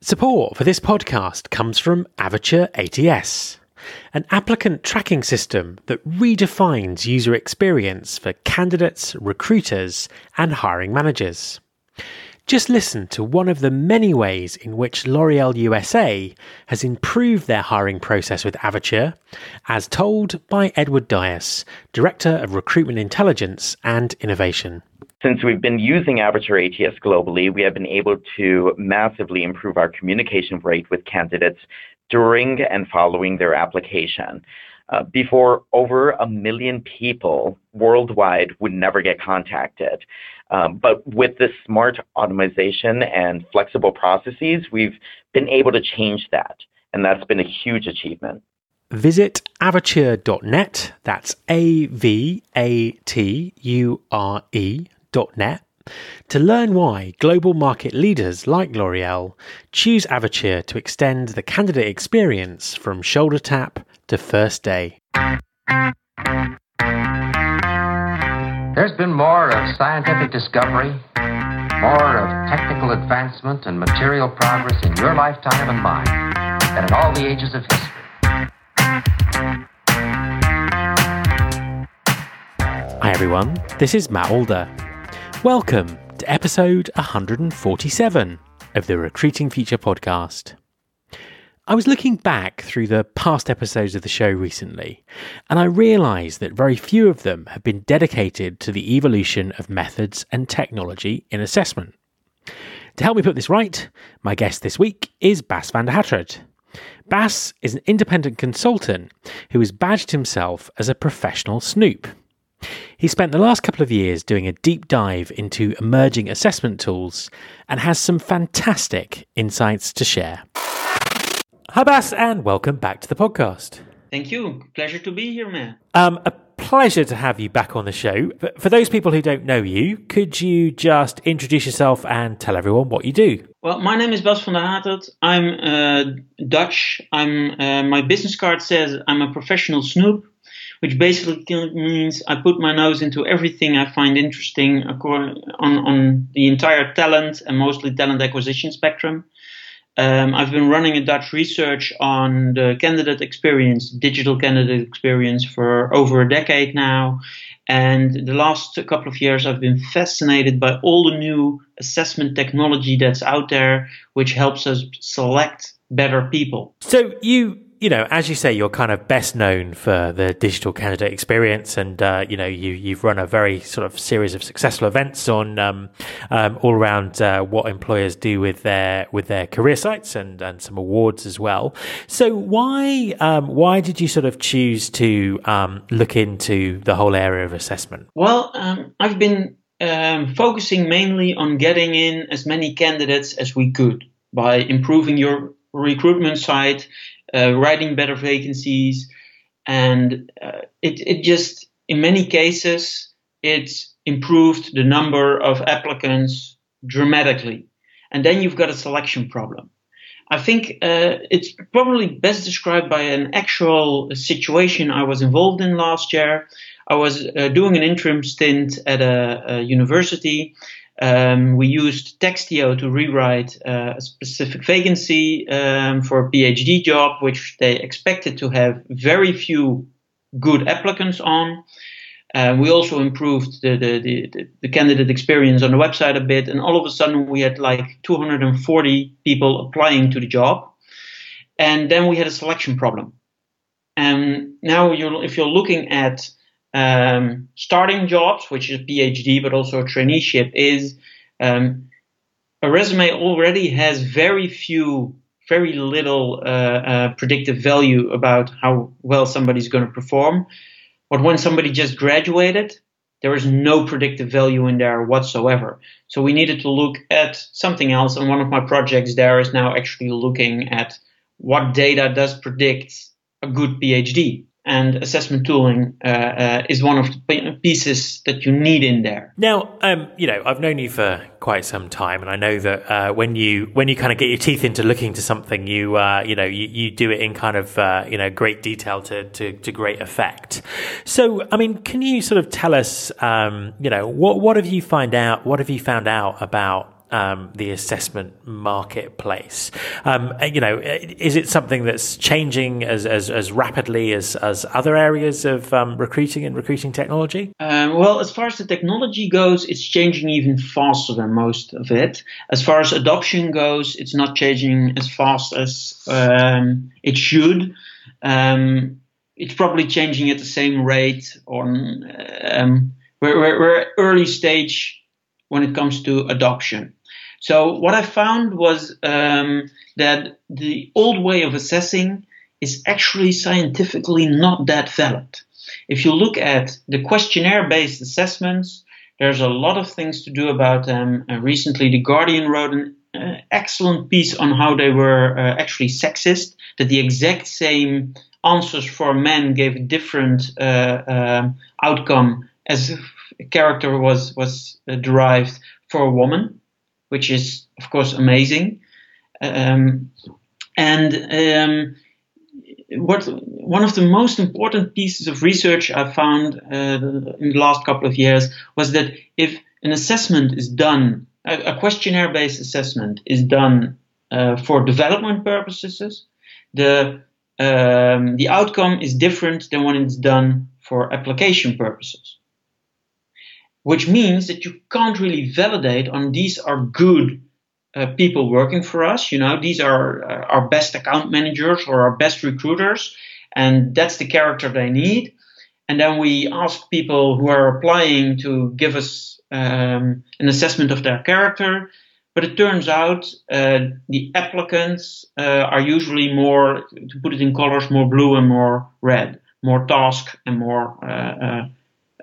Support for this podcast comes from Avature ATS, an applicant tracking system that redefines user experience for candidates, recruiters, and hiring managers. Just listen to one of the many ways in which L'Oreal USA has improved their hiring process with Avature, as told by Edward Dias, Director of Recruitment Intelligence and Innovation. Since we've been using Avature ATS globally, we have been able to massively improve our communication rate with candidates during and following their application. Uh, before, over a million people worldwide would never get contacted. Um, but with this smart automation and flexible processes, we've been able to change that. And that's been a huge achievement. Visit avature.net, that's A V A T U R E net to learn why global market leaders like L'Oreal choose Avature to extend the candidate experience from shoulder tap to first day. There's been more of scientific discovery, more of technical advancement and material progress in your lifetime and mine than in all the ages of history. Hi everyone, this is Matt Alder. Welcome to episode 147 of the Recruiting Future podcast. I was looking back through the past episodes of the show recently, and I realised that very few of them have been dedicated to the evolution of methods and technology in assessment. To help me put this right, my guest this week is Bas van de Haterd. Bas is an independent consultant who has badged himself as a professional snoop. He spent the last couple of years doing a deep dive into emerging assessment tools and has some fantastic insights to share. Hi, Bas, and welcome back to the podcast. Thank you. Pleasure to be here, man. Um, a pleasure to have you back on the show. But for those people who don't know you, could you just introduce yourself and tell everyone what you do? Well, my name is Bas van de Haterd. I'm uh, Dutch. I'm uh, my business card says I'm a professional snoop which basically means I put my nose into everything I find interesting on, on the entire talent and mostly talent acquisition spectrum. Um, I've been running a Dutch research on the candidate experience, digital candidate experience, for over a decade now. And the last couple of years, I've been fascinated by all the new assessment technology that's out there, which helps us select better people. So you you know, as you say, you're kind of best known for the digital candidate experience, and uh, you know, you you've run a very sort of series of successful events on um, um, all around uh, what employers do with their with their career sites, and and some awards as well. So why um, why did you sort of choose to um, look into the whole area of assessment? Well, um, I've been um, focusing mainly on getting in as many candidates as we could by improving your recruitment site writing better vacancies, and uh, it it just in many cases it's improved the number of applicants dramatically, and then you've got a selection problem. I think uh, it's probably best described by an actual situation I was involved in last year. I was uh, doing an interim stint at a, a university um, we used Textio to rewrite uh, a specific vacancy um, for a PhD job, which they expected to have very few good applicants on. Uh, we also improved the, the, the, the, candidate experience on the website a bit, and all of a sudden we had like 240 people applying to the job. And then we had a selection problem. And now, you're, if you're looking at um, starting jobs, which is PhD, but also traineeship, is um, a resume already has very few, very little uh, uh, predictive value about how well somebody's going to perform. But when somebody just graduated, there is no predictive value in there whatsoever. So we needed to look at something else. And one of my projects there is now actually looking at what data does predict a good PhD and assessment tooling uh, uh, is one of the pieces that you need in there. Now, um, you know, I've known you for quite some time, and I know that uh, when you when you kind of get your teeth into looking to something, you uh, you know you, you do it in kind of uh, you know great detail to, to, to great effect. So, I mean, can you sort of tell us, um, you know, what what have you find out? What have you found out about um, the assessment marketplace. Um, you know, is it something that's changing as as, as rapidly as as other areas of um, recruiting and recruiting technology? Um, well, as far as the technology goes, it's changing even faster than most of it. As far as adoption goes, it's not changing as fast as um, it should. Um, it's probably changing at the same rate on we're, we're, we're early stage when it comes to adoption. So what I found was um, that the old way of assessing is actually scientifically not that valid. If you look at the questionnaire-based assessments, there's a lot of things to do about them. Uh, recently, The Guardian wrote an uh, excellent piece on how they were uh, actually sexist, that the exact same answers for men gave a different uh, um, outcome as a character was was uh, derived for a woman, which is of course amazing. Um, and um, what one of the most important pieces of research I found uh, in the last couple of years was that if an assessment is done, a, a questionnaire-based assessment is done uh, for development purposes, the um, the outcome is different than when it's done for application purposes. Which means that you can't really validate on these are good uh, people working for us. You know, these are uh, our best account managers or our best recruiters, and that's the character they need. And then we ask people who are applying to give us um, an assessment of their character. But it turns out uh, the applicants uh, are usually more, to put it in colors, more blue and more red, more task and more uh, uh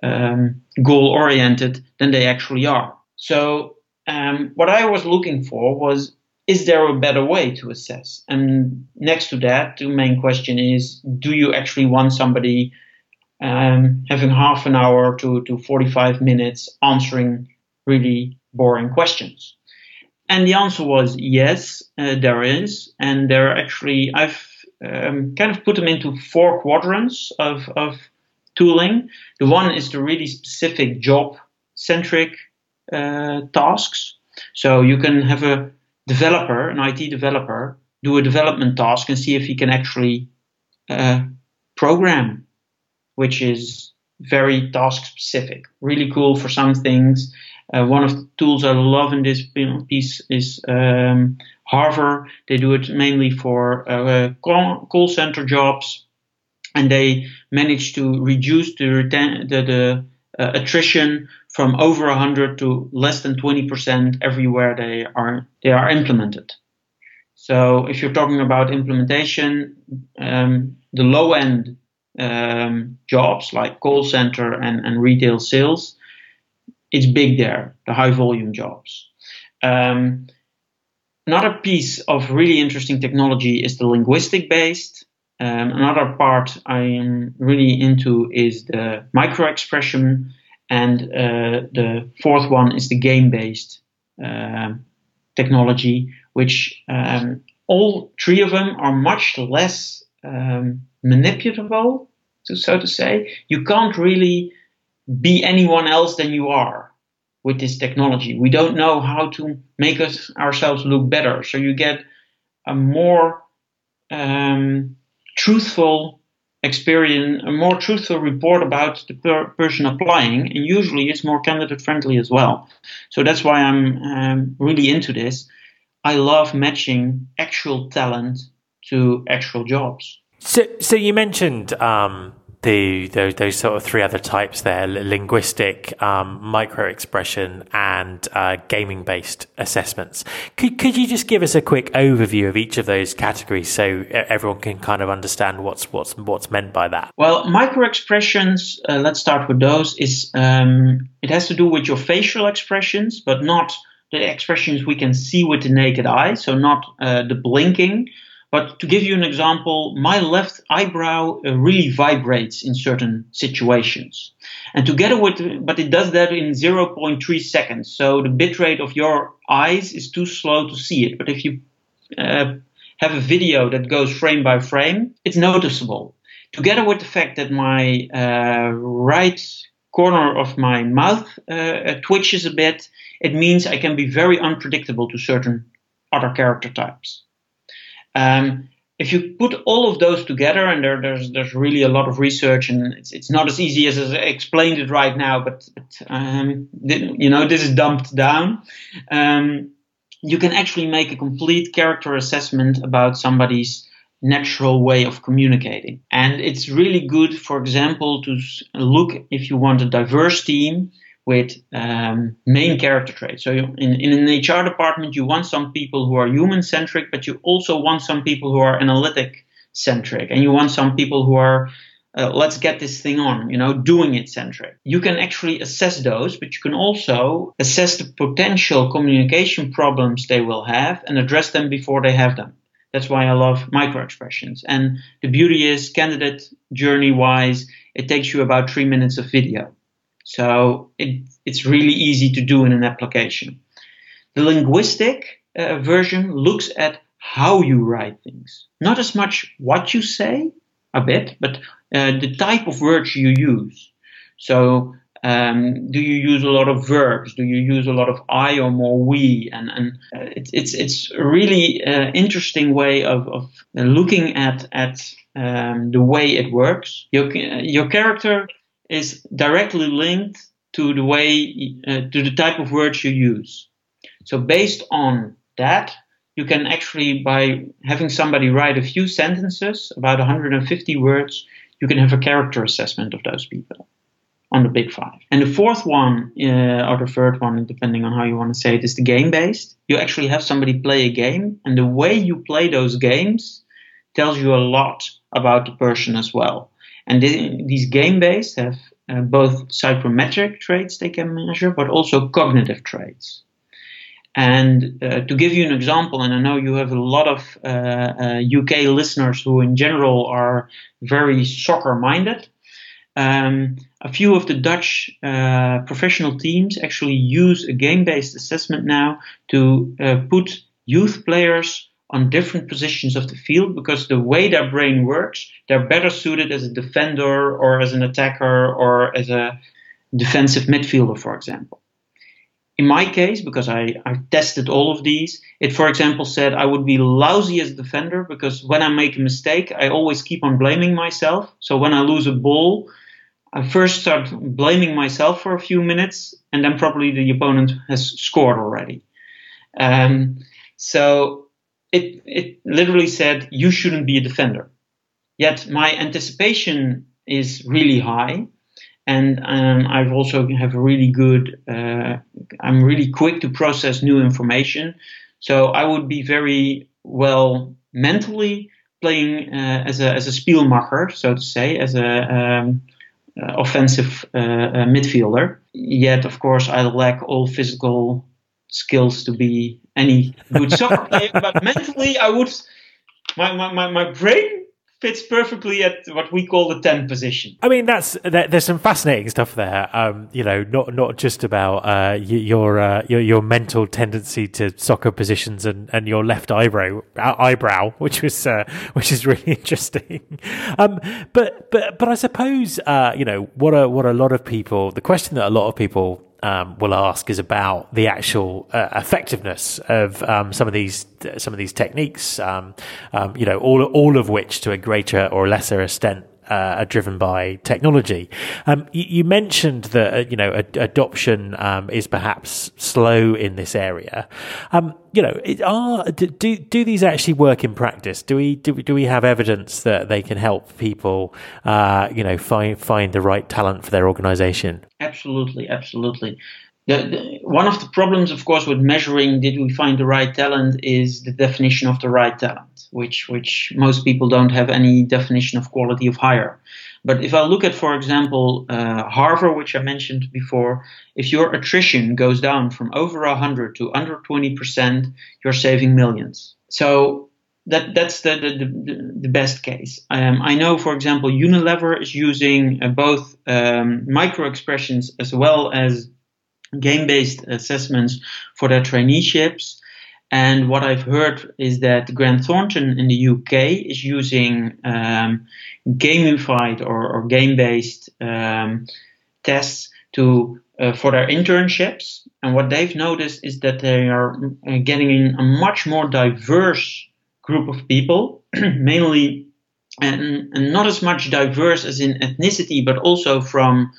um, goal oriented than they actually are. So um, what I was looking for was is there a better way to assess? And next to that, the main question is do you actually want somebody um, having half an hour to, to 45 minutes answering really boring questions? And the answer was yes, uh, there is. And there are actually, I've um, kind of put them into four quadrants of, of tooling. The one is the really specific job centric uh, tasks. So you can have a developer, an IT developer, do a development task and see if he can actually uh, program, which is very task specific. Really cool for some things. Uh, one of the tools I love in this piece is um, Harver. They do it mainly for uh, call, call center jobs, and they manage to reduce the, the, the uh, attrition from over 100 to less than 20% everywhere they are they are implemented. So if you're talking about implementation, um, the low end um, jobs like call center and, and retail sales, it's big there, the high volume jobs. Um, another piece of really interesting technology is the linguistic based. Um, another part I am really into is the micro expression, and uh, the fourth one is the game based uh, technology, which um, all three of them are much less um, manipulable, so to say. You can't really be anyone else than you are with this technology. We don't know how to make us ourselves look better. So you get a more um, truthful experience, a more truthful report about the per- person applying, and usually it's more candidate friendly as well. So that's why I'm um, really into this. I love matching actual talent to actual jobs. So, so you mentioned um, the those, those sort of three other types there: linguistic, um, micro expression, and uh, gaming based assessments. Could could you just give us a quick overview of each of those categories so everyone can kind of understand what's what's what's meant by that? Well, micro expressions. Uh, let's start with those. Is um, it has to do with your facial expressions, but not the expressions we can see with the naked eye. So not uh, the blinking but to give you an example, my left eyebrow uh, really vibrates in certain situations. And together with, but it does that in 0.3 seconds. So the bitrate of your eyes is too slow to see it. But if you uh, have a video that goes frame by frame, it's noticeable. Together with the fact that my uh, right corner of my mouth uh, twitches a bit, it means I can be very unpredictable to certain other character types. Um, if you put all of those together, and there, there's there's really a lot of research, and it's it's not as easy as I explained it right now, but, but um, you know this is dumped down. Um, you can actually make a complete character assessment about somebody's natural way of communicating, and it's really good, for example, to look if you want a diverse team with um, main character traits. So in, in an HR department, you want some people who are human centric, but you also want some people who are analytic centric, and you want some people who are uh, let's get this thing on, you know, doing it centric. You can actually assess those, but you can also assess the potential communication problems they will have and address them before they have them. That's why I love micro expressions. And the beauty is, candidate journey wise, it takes you about three minutes of video. So it, it's really easy to do in an application. The linguistic uh, version looks at how you write things, not as much what you say, a bit, but uh, the type of words you use. So, um, do you use a lot of verbs? Do you use a lot of I or more we? And, and uh, it's, it's, it's a really uh, interesting way of, of looking at, at um, the way it works. Your, your character is directly linked to the way uh, to the type of words you use. So based on that, you can actually by having somebody write a few sentences, about 150 words, you can have a character assessment of those people on the big five. And the fourth one, uh, or the third one, depending on how you want to say it, is the game based. You actually have somebody play a game, and the way you play those games tells you a lot about the person as well. And these game based have uh, both psychometric traits they can measure, but also cognitive traits. And uh, to give you an example, and I know you have a lot of uh, UK uh, listeners who, in general, are very soccer minded. Um, a few of the Dutch uh, professional teams actually use a game based assessment now to uh, put youth players on different positions of the field because the way their brain works, they're better suited as a defender or as an attacker or as a defensive midfielder, for example. In my case, because I, I tested all of these, it, for example, said I would be lousy as a defender because when I make a mistake, I always keep on blaming myself. So when I lose a ball, I first start blaming myself for a few minutes, and then probably the opponent has scored already. Um, so it, it literally said, you shouldn't be a defender. Yet my anticipation is really high. And um, I've also have a really good, uh, I'm really quick to process new information. So I would be very well mentally playing uh, as a as a Spielmacher, so to say, as a um, offensive uh, uh, midfielder. Yet, of course, I lack all physical skills to be any good soccer player, but mentally I would my, my, my, my brain fits perfectly at what we call the 10 position. I mean, that's there's some fascinating stuff there. Um, you know, not not just about uh, your, uh, your your mental tendency to soccer positions and, and your left eyebrow eyebrow, which was uh, which is really interesting. Um, but but but I suppose uh, you know what a what a lot of people the question that a lot of people um, will ask is about the actual uh, effectiveness of um, some of these some of these techniques. Um, um you know, all all of which, to a greater or lesser extent, uh, are driven by technology. Um, you, you, mentioned that uh, you know ad- adoption um, is perhaps slow in this area. Um, you know, it, are do do these actually work in practice? Do we do we, do we have evidence that they can help people, uh, you know, find find the right talent for their organisation? Absolutely, absolutely. The, the, one of the problems, of course, with measuring did we find the right talent is the definition of the right talent, which which most people don't have any definition of quality of hire. But if I look at, for example, uh, Harver, which I mentioned before, if your attrition goes down from over 100 to under 20%, you're saving millions. So that that's the the, the, best case. Um, I know, for example, Unilever is using uh, both um, micro expressions as well as game based assessments for their traineeships. And what I've heard is that Grant Thornton in the UK is using um, gamified or, or game based um, tests to uh, for their internships. And what they've noticed is that they are uh, getting in a much more diverse group of people, mainly and, and, not as much diverse as in ethnicity, but also from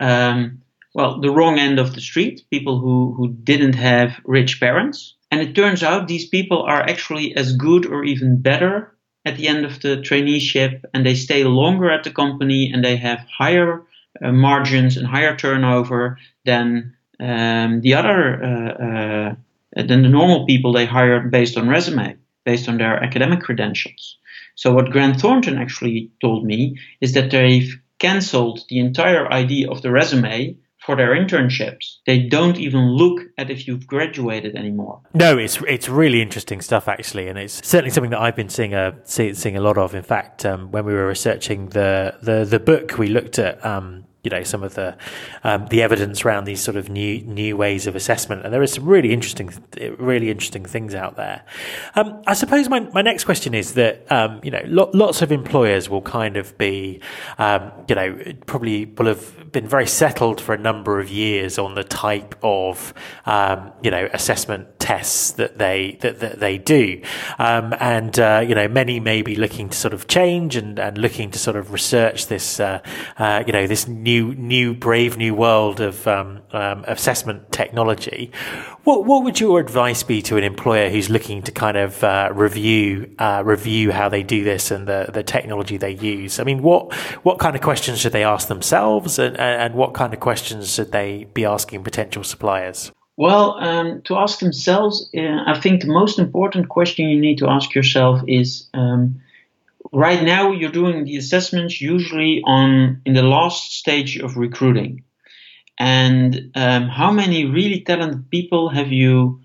um, well the wrong end of the street, people who who didn't have rich parents. And it turns out these people are actually as good or even better at the end of the traineeship, and they stay longer at the company, and they have higher uh, margins and higher turnover than um, the other uh, uh, than the normal people they hire based on resume, based on their academic credentials. So what Grant Thornton actually told me is that they've cancelled the entire idea of the resume for their internships. They don't even look at if you've graduated anymore. No, it's it's really interesting stuff actually, and it's certainly something that I've been seeing a see, seeing a lot of. In fact, um, when we were researching the the the book, we looked at um, you know some of the um, the evidence around these sort of new new ways of assessment, and there is some really interesting really interesting things out there. Um, I suppose my, my next question is that um, you know lo- lots of employers will kind of be um, you know probably will have been very settled for a number of years on the type of um, you know assessment tests that they that, that they do, um, and uh, you know many may be looking to sort of change and, and looking to sort of research this uh, uh, you know this new, new, brave new world of um, um, assessment technology. What, what would your advice be to an employer who's looking to kind of uh, review, uh, review how they do this and the, the technology they use? I mean, what, what kind of questions should they ask themselves, and, and what kind of questions should they be asking potential suppliers? Well, um, to ask themselves, uh, I think the most important question you need to ask yourself is. Um, right now you're doing the assessments usually on in the last stage of recruiting and um, how many really talented people have you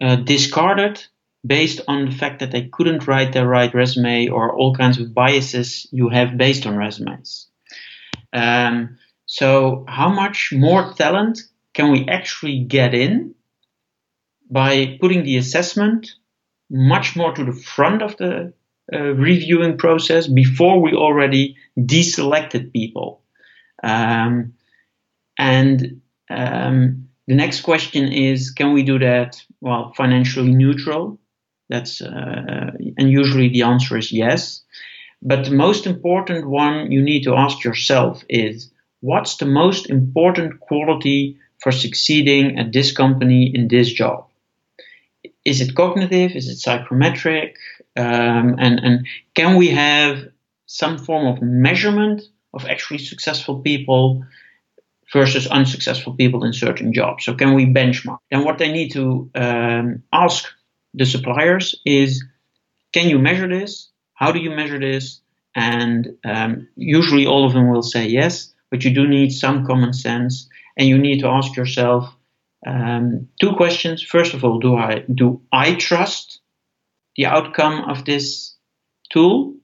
uh, discarded based on the fact that they couldn't write their right resume or all kinds of biases you have based on resumes um, so how much more talent can we actually get in by putting the assessment much more to the front of the uh, reviewing process before we already deselected people. Um, and um, the next question is, can we do that? Well, financially neutral. That's uh, and usually the answer is yes. But the most important one you need to ask yourself is, what's the most important quality for succeeding at this company in this job? Is it cognitive? Is it psychometric? Um, and, and can we have some form of measurement of actually successful people versus unsuccessful people in certain jobs? So can we benchmark? And what they need to um, ask the suppliers is, can you measure this? How do you measure this? And um, usually all of them will say yes, but you do need some common sense, and you need to ask yourself um, two questions. First of all, do I do I trust the outcome of this tool?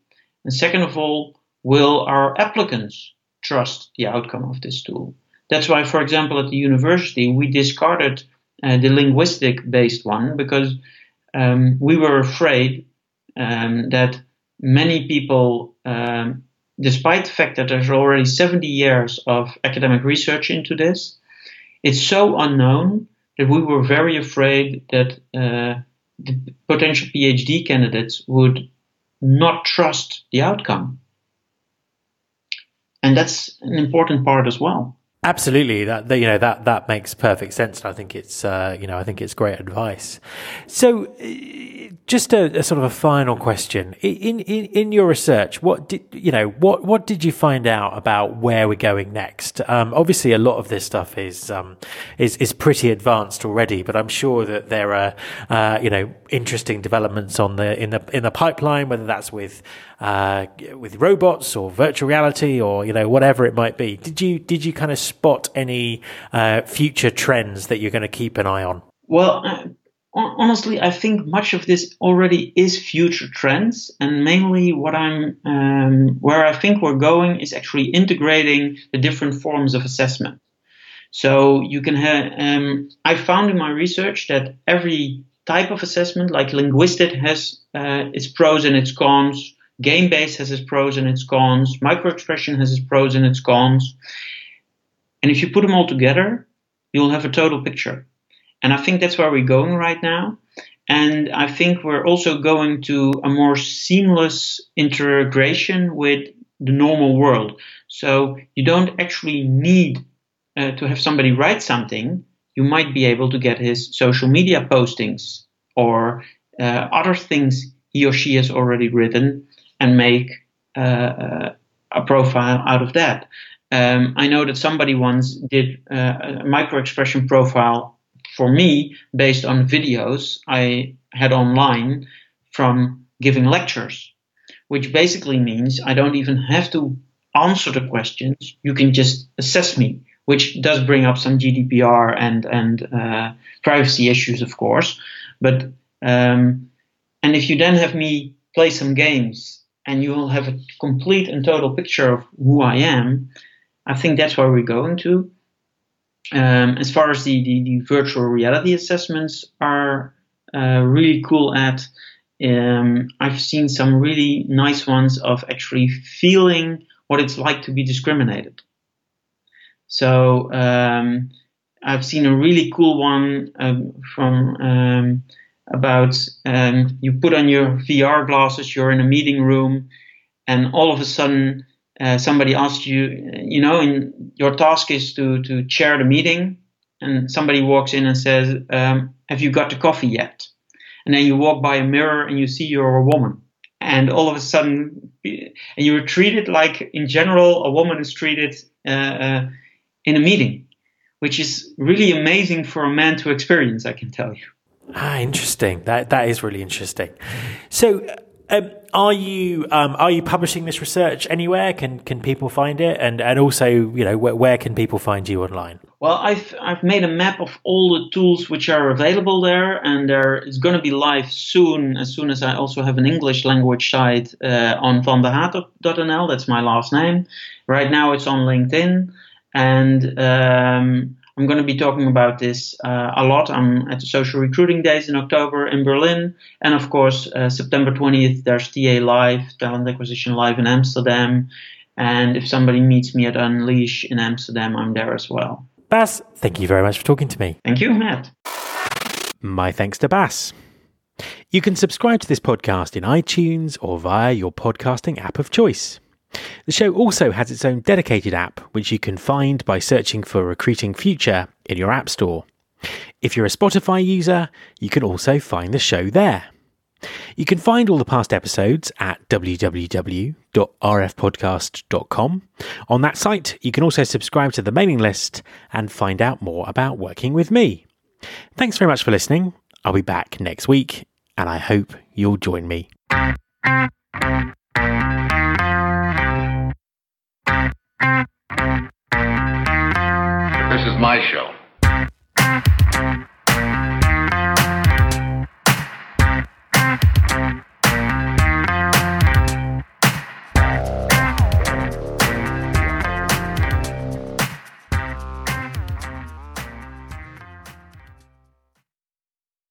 And second of all, will our applicants trust the outcome of this tool? That's why, for example, at the university, we discarded uh, the linguistic based one because um, we were afraid um, that many people, um, despite the fact that there's already 70 years of academic research into this, it's so unknown that we were very afraid that uh, the potential PhD candidates would not trust the outcome. And that's an important part as well. Absolutely, that, you know that that makes perfect sense. I think it's uh, you know I think it's great advice. So, uh, just a, a, sort of a final question in, in in your research, what did you know what what did you find out about where we're going next? Um, obviously, a lot of this stuff is um, is is pretty advanced already, but I'm sure that there are uh, you know interesting developments on the in the in the pipeline, whether that's with uh, with robots or virtual reality or you know whatever it might be. Did you did you kind of spot any uh, future trends that you're going to keep an eye on? Well, uh, honestly, I think much of this already is future trends, and mainly what I'm um, where I think we're going is actually integrating the different forms of assessment. So you can have. Um, I found in my research that every type of assessment, like linguistic, has uh, its pros and its cons. Game based has its pros and its cons. Microexpression has its pros and its cons. And if you put them all together, you'll have a total picture. And I think that's where we're going right now. And I think we're also going to a more seamless integration with the normal world. So you don't actually need uh, to have somebody write something. You might be able to get his social media postings or uh, other things he or she has already written and make uh, uh a profile out of that. Um, I know that somebody once did uh, a micro expression profile for me based on videos I had online from giving lectures, which basically means I don't even have to answer the questions. You can just assess me, which does bring up some GDPR and and uh, privacy issues, of course. But um, and if you then have me play some games and you will have a complete and total picture of who I am, I think that's where we're going to. Um, as far as the, the, the, virtual reality assessments are uh, really cool at, um, I've seen some really nice ones of actually feeling what it's like to be discriminated. So um, I've seen a really cool one um, from um, about um, you put on your VR glasses, you're in a meeting room, and all of a sudden uh, somebody asks you, you know, and your task is to to chair the meeting, and somebody walks in and says, um, "Have you got the coffee yet?" And then you walk by a mirror and you see you're a woman, and all of a sudden, and you're treated like, in general, a woman is treated uh, uh, in a meeting, which is really amazing for a man to experience. I can tell you. Ah, interesting. That that is really interesting. So um, are you um, are you publishing this research anywhere? Can can people find it? And and also, you know, where, where can people find you online? Well, I've I've made a map of all the tools which are available there, and there it's going to be live soon. As soon as I also have an English language site uh, on vandehaterd.nl. That's my last name. Right now, it's on LinkedIn, and um, I'm going to be talking about this uh, a lot. I'm at the Social Recruiting Days in October in Berlin. And of course, uh, September 20th, there's TA Live, Talent Acquisition Live in Amsterdam. And if somebody meets me at Unleash in Amsterdam, I'm there as well. Bas, thank you very much for talking to me. Thank you, Matt. My thanks to Bas. You can subscribe to this podcast in iTunes or via your podcasting app of choice. The show also has its own dedicated app, which you can find by searching for Recruiting Future in your App Store. If you're a Spotify user, you can also find the show there. You can find all the past episodes at www.rfpodcast.com. On that site, you can also subscribe to the mailing list and find out more about working with me. Thanks very much for listening. I'll be back next week, and I hope you'll join me. This is my show.